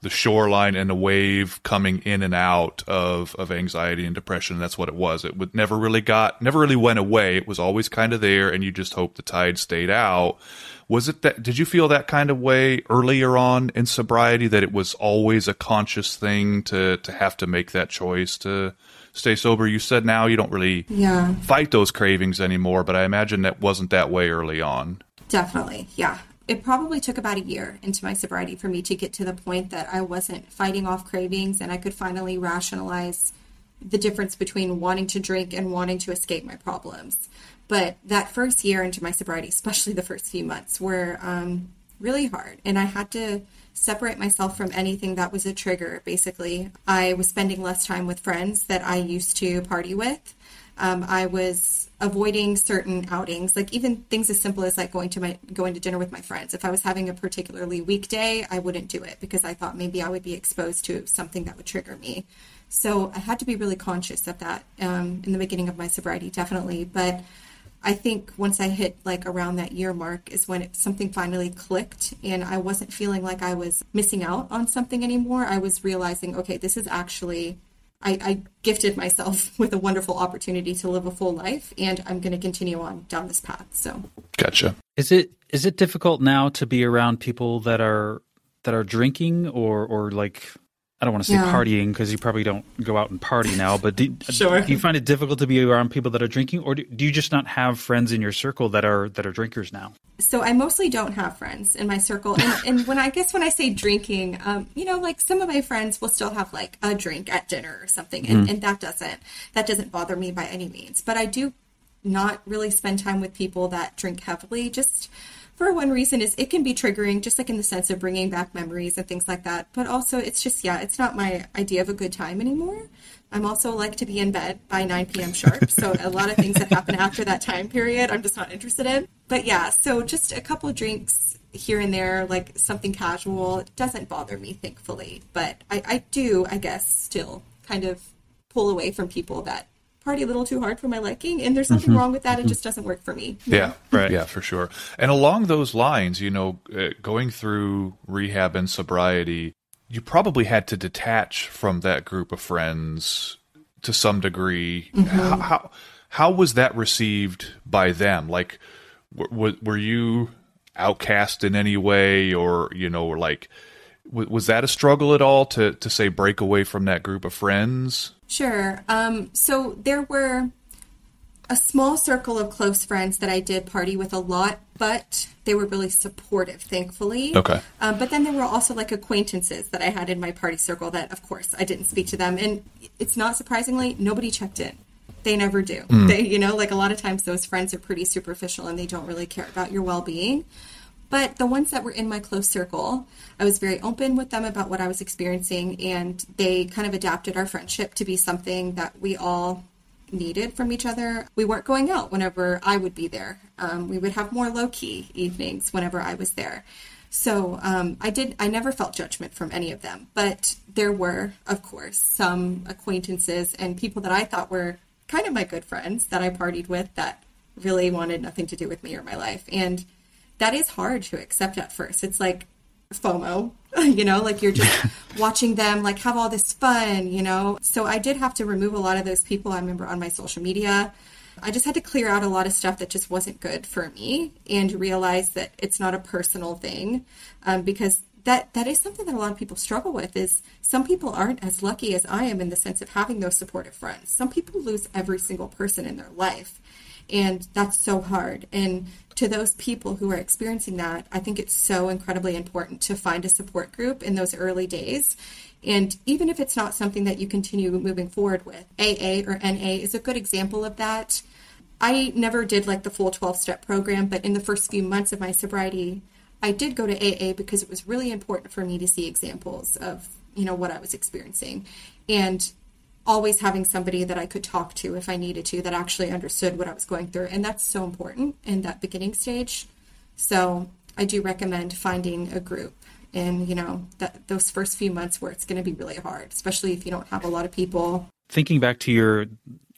the shoreline and a wave coming in and out of of anxiety and depression. That's what it was. It would never really got never really went away. It was always kind of there, and you just hope the tide stayed out. Was it that? Did you feel that kind of way earlier on in sobriety? That it was always a conscious thing to to have to make that choice to stay sober. You said now you don't really yeah. fight those cravings anymore, but I imagine that wasn't that way early on. Definitely, yeah it probably took about a year into my sobriety for me to get to the point that I wasn't fighting off cravings and I could finally rationalize the difference between wanting to drink and wanting to escape my problems. But that first year into my sobriety, especially the first few months, were um, really hard. And I had to separate myself from anything that was a trigger, basically. I was spending less time with friends that I used to party with. Um, I was avoiding certain outings, like even things as simple as like going to my going to dinner with my friends. If I was having a particularly weekday, I wouldn't do it because I thought maybe I would be exposed to something that would trigger me. So I had to be really conscious of that um, in the beginning of my sobriety, definitely. But I think once I hit like around that year mark is when it, something finally clicked and I wasn't feeling like I was missing out on something anymore. I was realizing, okay, this is actually I, I, gifted myself with a wonderful opportunity to live a full life, and I'm going to continue on down this path. So, gotcha. Is it is it difficult now to be around people that are that are drinking or or like I don't want to say yeah. partying because you probably don't go out and party now, but do, sure. do, you find it difficult to be around people that are drinking, or do, do, you just not have friends in your circle that are that are drinkers now? So I mostly don't have friends in my circle, and, and when I guess when I say drinking, um, you know, like some of my friends will still have like a drink at dinner or something, and, mm. and that doesn't that doesn't bother me by any means. But I do not really spend time with people that drink heavily, just for one reason is it can be triggering just like in the sense of bringing back memories and things like that. But also it's just yeah it's not my idea of a good time anymore. I'm also like to be in bed by 9 p.m sharp. So a lot of things that happen after that time period i'm just not interested in. But yeah so just a couple drinks here and there like something casual. It doesn't bother me thankfully. But I, I do i guess still kind of pull away from people that party a little too hard for my liking, and there's something mm-hmm. wrong with that. It just doesn't work for me. Yeah, right. Yeah, for sure. And along those lines, you know, uh, going through rehab and sobriety, you probably had to detach from that group of friends to some degree. Mm-hmm. How, how, how was that received by them? Like, were, were you outcast in any way, or you know, like? was that a struggle at all to to say break away from that group of friends? Sure. Um, so there were a small circle of close friends that I did party with a lot, but they were really supportive, thankfully. Okay. Um, but then there were also like acquaintances that I had in my party circle that, of course, I didn't speak to them. And it's not surprisingly, nobody checked in. They never do. They, you know, like a lot of times those friends are pretty superficial and they don't really care about your well being. But the ones that were in my close circle, I was very open with them about what I was experiencing, and they kind of adapted our friendship to be something that we all needed from each other. We weren't going out whenever I would be there. Um, we would have more low key evenings whenever I was there. So um, I did. I never felt judgment from any of them, but there were, of course, some acquaintances and people that I thought were kind of my good friends that I partied with that really wanted nothing to do with me or my life, and that is hard to accept at first. It's like FOMO, you know, like you're just watching them like have all this fun, you know. So I did have to remove a lot of those people I remember on my social media. I just had to clear out a lot of stuff that just wasn't good for me and realize that it's not a personal thing um, because that that is something that a lot of people struggle with is some people aren't as lucky as I am in the sense of having those supportive friends. Some people lose every single person in their life and that's so hard. And to those people who are experiencing that, I think it's so incredibly important to find a support group in those early days. And even if it's not something that you continue moving forward with, AA or NA is a good example of that. I never did like the full 12 step program, but in the first few months of my sobriety, I did go to AA because it was really important for me to see examples of, you know, what I was experiencing. And always having somebody that I could talk to if I needed to that actually understood what I was going through. And that's so important in that beginning stage. So I do recommend finding a group in, you know, that those first few months where it's going to be really hard, especially if you don't have a lot of people. Thinking back to your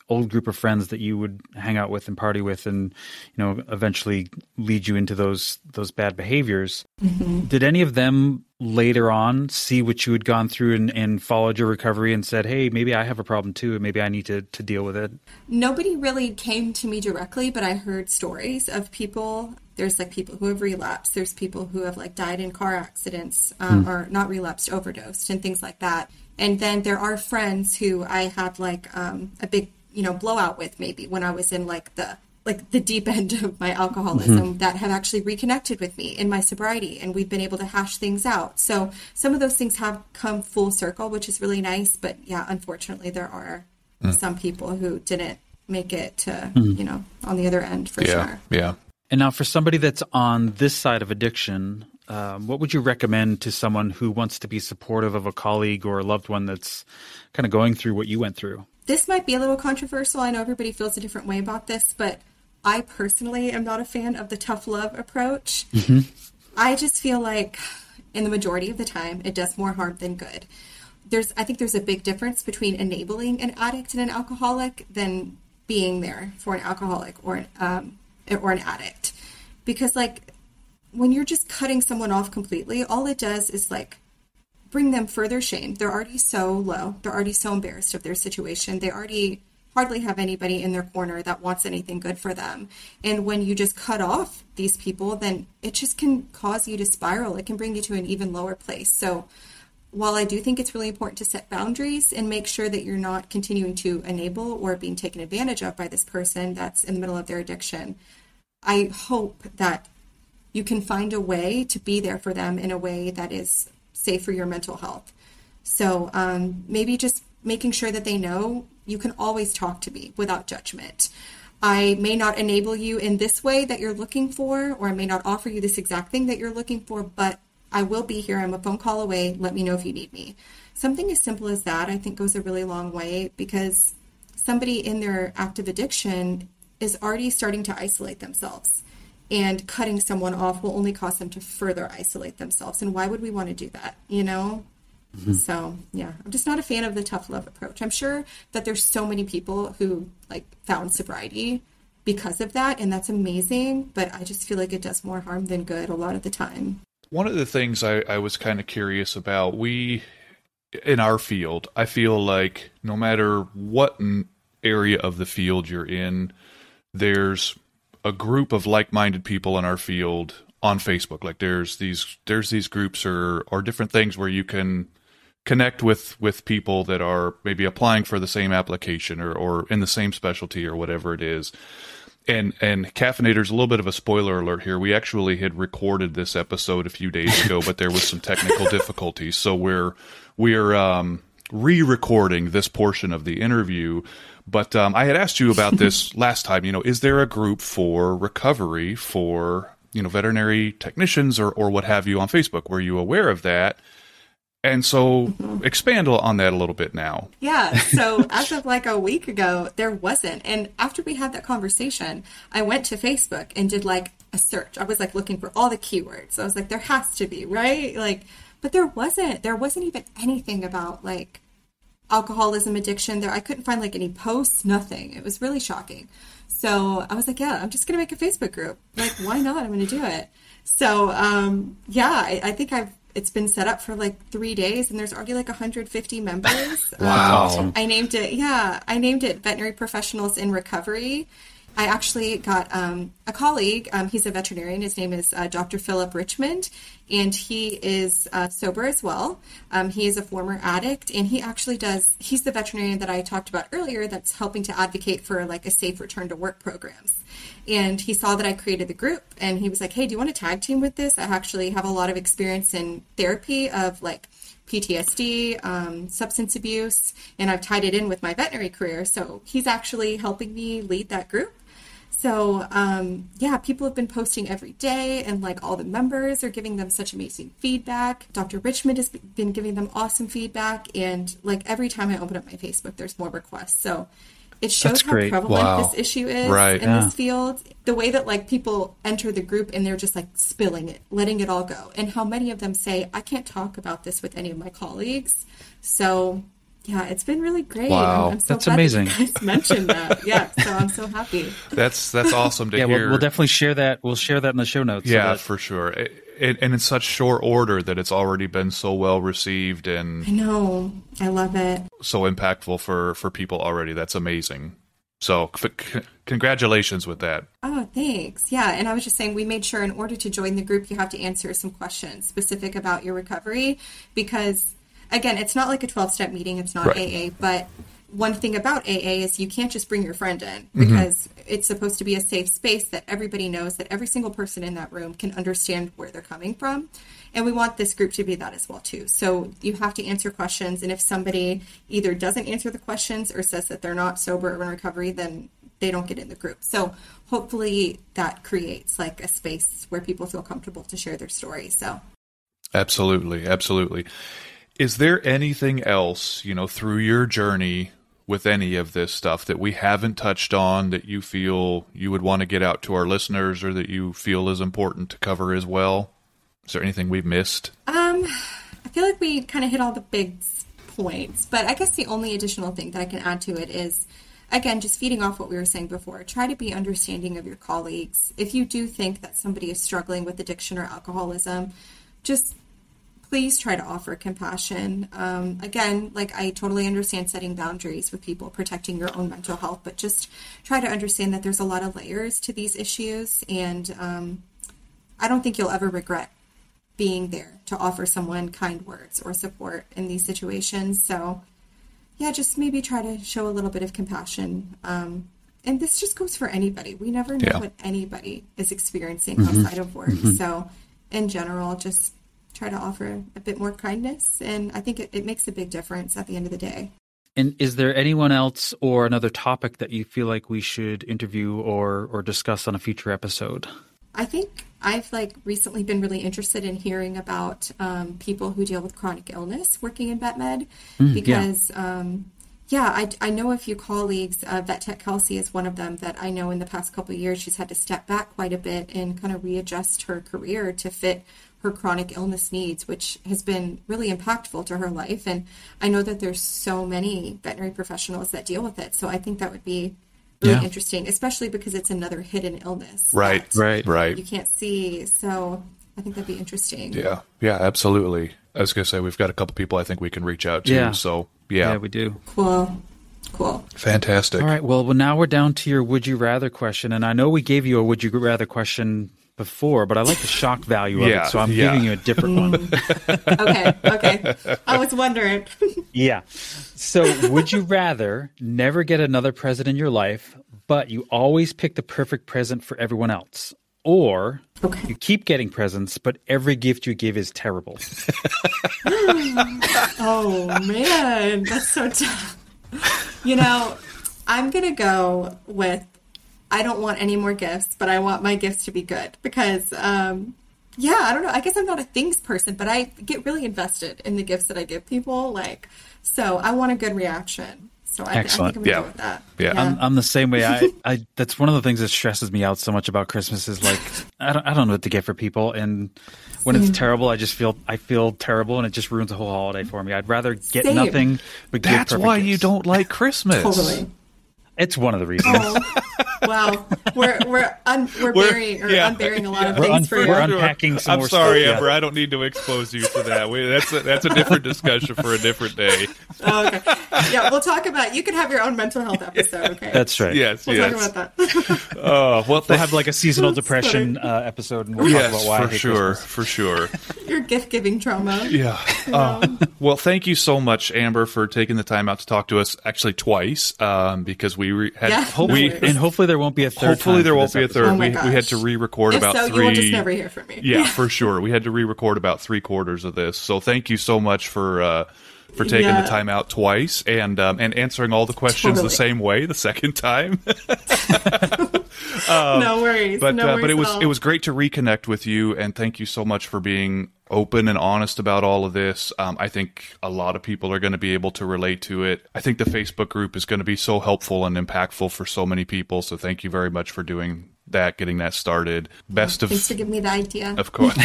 old group of friends that you would hang out with and party with and you know eventually lead you into those those bad behaviors mm-hmm. did any of them later on see what you had gone through and, and, followed your recovery and said hey maybe i have a problem too and maybe i need to, to deal with it. Nobody really came to me directly but i heard stories of people. There's like people who have relapsed. There's people who have like died in car accidents um, mm. or not relapsed overdosed and things like that. And then there are friends who i had like um, a big you know blowout with maybe when I was in like the like the deep end of my alcoholism mm-hmm. that have actually reconnected with me in my sobriety and we've been able to hash things out. So some of those things have come full circle, which is really nice. But yeah, unfortunately there are mm. some people who didn't make it to, mm. you know, on the other end for yeah, sure. Yeah. And now for somebody that's on this side of addiction, um, what would you recommend to someone who wants to be supportive of a colleague or a loved one that's kind of going through what you went through? this might be a little controversial. I know everybody feels a different way about this, but I personally am not a fan of the tough love approach. Mm-hmm. I just feel like, in the majority of the time, it does more harm than good. There's, I think, there's a big difference between enabling an addict and an alcoholic than being there for an alcoholic or an um, or an addict, because like when you're just cutting someone off completely, all it does is like bring them further shame. They're already so low. They're already so embarrassed of their situation. They already hardly have anybody in their corner that wants anything good for them. And when you just cut off these people, then it just can cause you to spiral. It can bring you to an even lower place. So while I do think it's really important to set boundaries and make sure that you're not continuing to enable or being taken advantage of by this person that's in the middle of their addiction, I hope that you can find a way to be there for them in a way that is safe for your mental health. So um, maybe just making sure that they know you can always talk to me without judgment. I may not enable you in this way that you're looking for, or I may not offer you this exact thing that you're looking for, but I will be here. I'm a phone call away. Let me know if you need me. Something as simple as that, I think, goes a really long way because somebody in their active addiction is already starting to isolate themselves and cutting someone off will only cause them to further isolate themselves. And why would we want to do that? You know? Mm-hmm. So yeah, I'm just not a fan of the tough love approach. I'm sure that there's so many people who like found sobriety because of that, and that's amazing. But I just feel like it does more harm than good a lot of the time. One of the things I, I was kind of curious about, we in our field, I feel like no matter what area of the field you're in, there's a group of like-minded people in our field on Facebook. Like there's these there's these groups or or different things where you can connect with with people that are maybe applying for the same application or or in the same specialty or whatever it is. And and caffeinator's a little bit of a spoiler alert here. We actually had recorded this episode a few days ago, but there was some technical difficulties, so we're we're um, re-recording this portion of the interview. But um, I had asked you about this last time. You know, is there a group for recovery for you know veterinary technicians or or what have you on Facebook? Were you aware of that? And so mm-hmm. expand on that a little bit now. Yeah. So as of like a week ago, there wasn't. And after we had that conversation, I went to Facebook and did like a search. I was like looking for all the keywords. I was like, there has to be, right? Like, but there wasn't. There wasn't even anything about like alcoholism addiction there. I couldn't find like any posts, nothing. It was really shocking. So I was like, yeah, I'm just going to make a Facebook group. Like, why not? I'm going to do it. So, um, yeah, I, I think I've it's been set up for like three days and there's already like 150 members. wow. Um, I named it, yeah, I named it Veterinary Professionals in Recovery. I actually got um, a colleague. Um, he's a veterinarian. His name is uh, Dr. Philip Richmond, and he is uh, sober as well. Um, he is a former addict, and he actually does. He's the veterinarian that I talked about earlier. That's helping to advocate for like a safe return to work programs. And he saw that I created the group, and he was like, "Hey, do you want to tag team with this? I actually have a lot of experience in therapy of like." PTSD, um, substance abuse, and I've tied it in with my veterinary career. So he's actually helping me lead that group. So, um, yeah, people have been posting every day, and like all the members are giving them such amazing feedback. Dr. Richmond has been giving them awesome feedback, and like every time I open up my Facebook, there's more requests. So, it shows That's how great. prevalent wow. this issue is right. in yeah. this field. The way that like people enter the group and they're just like spilling it, letting it all go, and how many of them say, "I can't talk about this with any of my colleagues." So yeah, it's been really great. Wow, I'm, I'm so that's amazing. That you guys mentioned that. Yeah, so I'm so happy. That's that's awesome to yeah, hear. We'll, we'll, definitely share that. We'll share that in the show notes. Yeah, so that... for sure. It, it, and in such short order that it's already been so well received and I know, I love it. So impactful for for people already. That's amazing. So, c- congratulations with that. Oh, thanks. Yeah, and I was just saying we made sure in order to join the group, you have to answer some questions specific about your recovery because again, it's not like a 12 step meeting, it's not right. AA, but one thing about AA is you can't just bring your friend in mm-hmm. because mm-hmm. it's supposed to be a safe space that everybody knows that every single person in that room can understand where they're coming from. And we want this group to be that as well too. So you have to answer questions and if somebody either doesn't answer the questions or says that they're not sober or in recovery, then they don't get in the group. So hopefully that creates like a space where people feel comfortable to share their story. So Absolutely, absolutely. Is there anything else, you know, through your journey with any of this stuff that we haven't touched on that you feel you would want to get out to our listeners or that you feel is important to cover as well? Is there anything we've missed? Um, I feel like we kind of hit all the big points, but I guess the only additional thing that I can add to it is again, just feeding off what we were saying before, try to be understanding of your colleagues. If you do think that somebody is struggling with addiction or alcoholism, just please try to offer compassion. Um, again, like I totally understand setting boundaries with people, protecting your own mental health, but just try to understand that there's a lot of layers to these issues. And um, I don't think you'll ever regret being there to offer someone kind words or support in these situations. So, yeah, just maybe try to show a little bit of compassion. Um, and this just goes for anybody. We never know yeah. what anybody is experiencing mm-hmm. outside of work. Mm-hmm. So, in general, just try to offer a bit more kindness. And I think it, it makes a big difference at the end of the day. And is there anyone else or another topic that you feel like we should interview or or discuss on a future episode? I think I've like recently been really interested in hearing about um, people who deal with chronic illness working in vet med mm, because yeah. Um, yeah, I, I know a few colleagues. Uh, Vet Tech Kelsey is one of them that I know in the past couple of years she's had to step back quite a bit and kind of readjust her career to fit her chronic illness needs, which has been really impactful to her life. And I know that there's so many veterinary professionals that deal with it. So I think that would be really yeah. interesting, especially because it's another hidden illness. Right, right, right. You can't see. So I think that'd be interesting. Yeah, yeah, absolutely. I was going to say, we've got a couple people I think we can reach out to. Yeah. So, yeah. Yeah, we do. Cool. Cool. Fantastic. All right. Well, well, now we're down to your would you rather question. And I know we gave you a would you rather question before, but I like the shock value of Yeah, it, so I'm yeah. giving you a different one. Okay, okay. I was wondering. Yeah. So, would you rather never get another present in your life, but you always pick the perfect present for everyone else? Or Okay. you keep getting presents, but every gift you give is terrible? Oh man, that's so tough. You know, I'm gonna go with I don't want any more gifts, but I want my gifts to be good because um yeah, I don't know. I guess I'm not a things person, but I get really invested in the gifts that I give people. Like, so I want a good reaction. So I, I think Excellent. I'm gonna Yeah. go with that. Yeah. I'm, I'm the same way. I, I that's one of the things that stresses me out so much about Christmas is like I don't I don't know what to get for people, and when it's terrible, I just feel I feel terrible, and it just ruins the whole holiday for me. I'd rather get Same. nothing but That's perfect why you don't like Christmas. Totally. It's one of the reasons. Oh, wow. We're we're un, we're, We're- burying or yeah. unburying a lot of We're things un- for you. we're unpacking some I'm more sorry, stuff. Amber. I don't need to expose you to that. We, that's a, that's a different discussion for a different day. Oh, okay. Yeah, we'll talk about. You can have your own mental health episode. Okay. That's right. Yes, We'll yes. talk about that. Oh well, We'll have like a seasonal depression uh, episode, and we'll talk about why for sure, Christmas. for sure. your gift giving trauma. Yeah. Uh, well, thank you so much, Amber, for taking the time out to talk to us. Actually, twice, um, because we re- had Yeah, no we. And hopefully there won't be a third. hopefully time there won't this be a third. Oh we, we had to re-record If about so, three. you will just never hear from me. Yeah, for sure. We had to re-record about three quarters of this. So thank you so much for uh, for taking Yeah. the time out twice and um, and answering all the questions the same way the second time. no worries. but no uh, worries but it was it was great to reconnect with you and thank you so much for being open and honest about all of this. Um, i think a lot of people are going to be able to relate to it. I think the facebook group is going to be so helpful and impactful for so many people so thank you very much for doing that getting that started. Best of Thanks for giving me the idea. of course.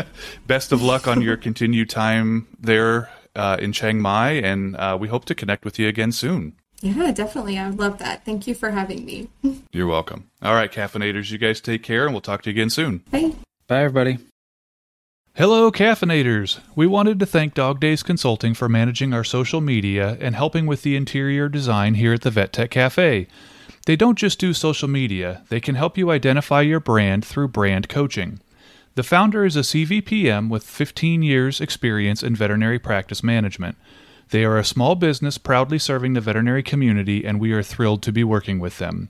Best of luck on your continued time there uh, in chiang mai and uh, we hope to connect with you again soon Yeah, definitely. I would love that. Thank you for having me. you're welcome all right caffeinators you guys take care and we'll talk to you again soon Bye. Bye, everybody. Hello, caffeinators! We wanted to thank Dog Days Consulting for managing our social media and helping with the interior design here at the Vet Tech Cafe. They don't just do social media, they can help you identify your brand through brand coaching. The founder is a CVPM with 15 years' experience in veterinary practice management. They are a small business proudly serving the veterinary community, and we are thrilled to be working with them.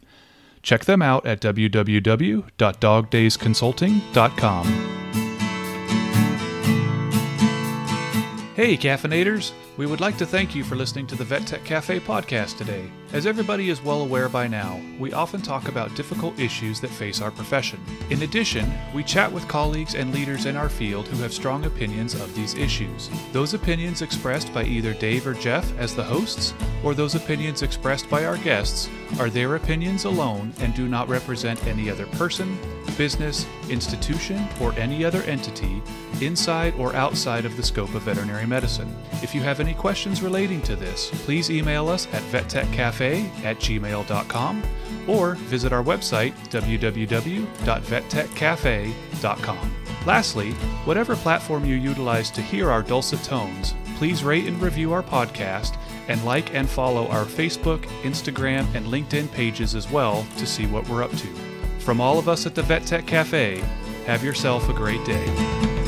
Check them out at www.dogdaysconsulting.com. Hey, caffeinators! We would like to thank you for listening to the Vet Tech Cafe podcast today. As everybody is well aware by now, we often talk about difficult issues that face our profession. In addition, we chat with colleagues and leaders in our field who have strong opinions of these issues. Those opinions expressed by either Dave or Jeff as the hosts, or those opinions expressed by our guests, are their opinions alone and do not represent any other person, business, institution, or any other entity inside or outside of the scope of veterinary medicine. If you have any questions relating to this, please email us at vettechcafe at gmail.com or visit our website www.vettechcafe.com. Lastly, whatever platform you utilize to hear our dulcet tones, please rate and review our podcast and like and follow our Facebook, Instagram, and LinkedIn pages as well to see what we're up to. From all of us at the Vet Tech Cafe, have yourself a great day.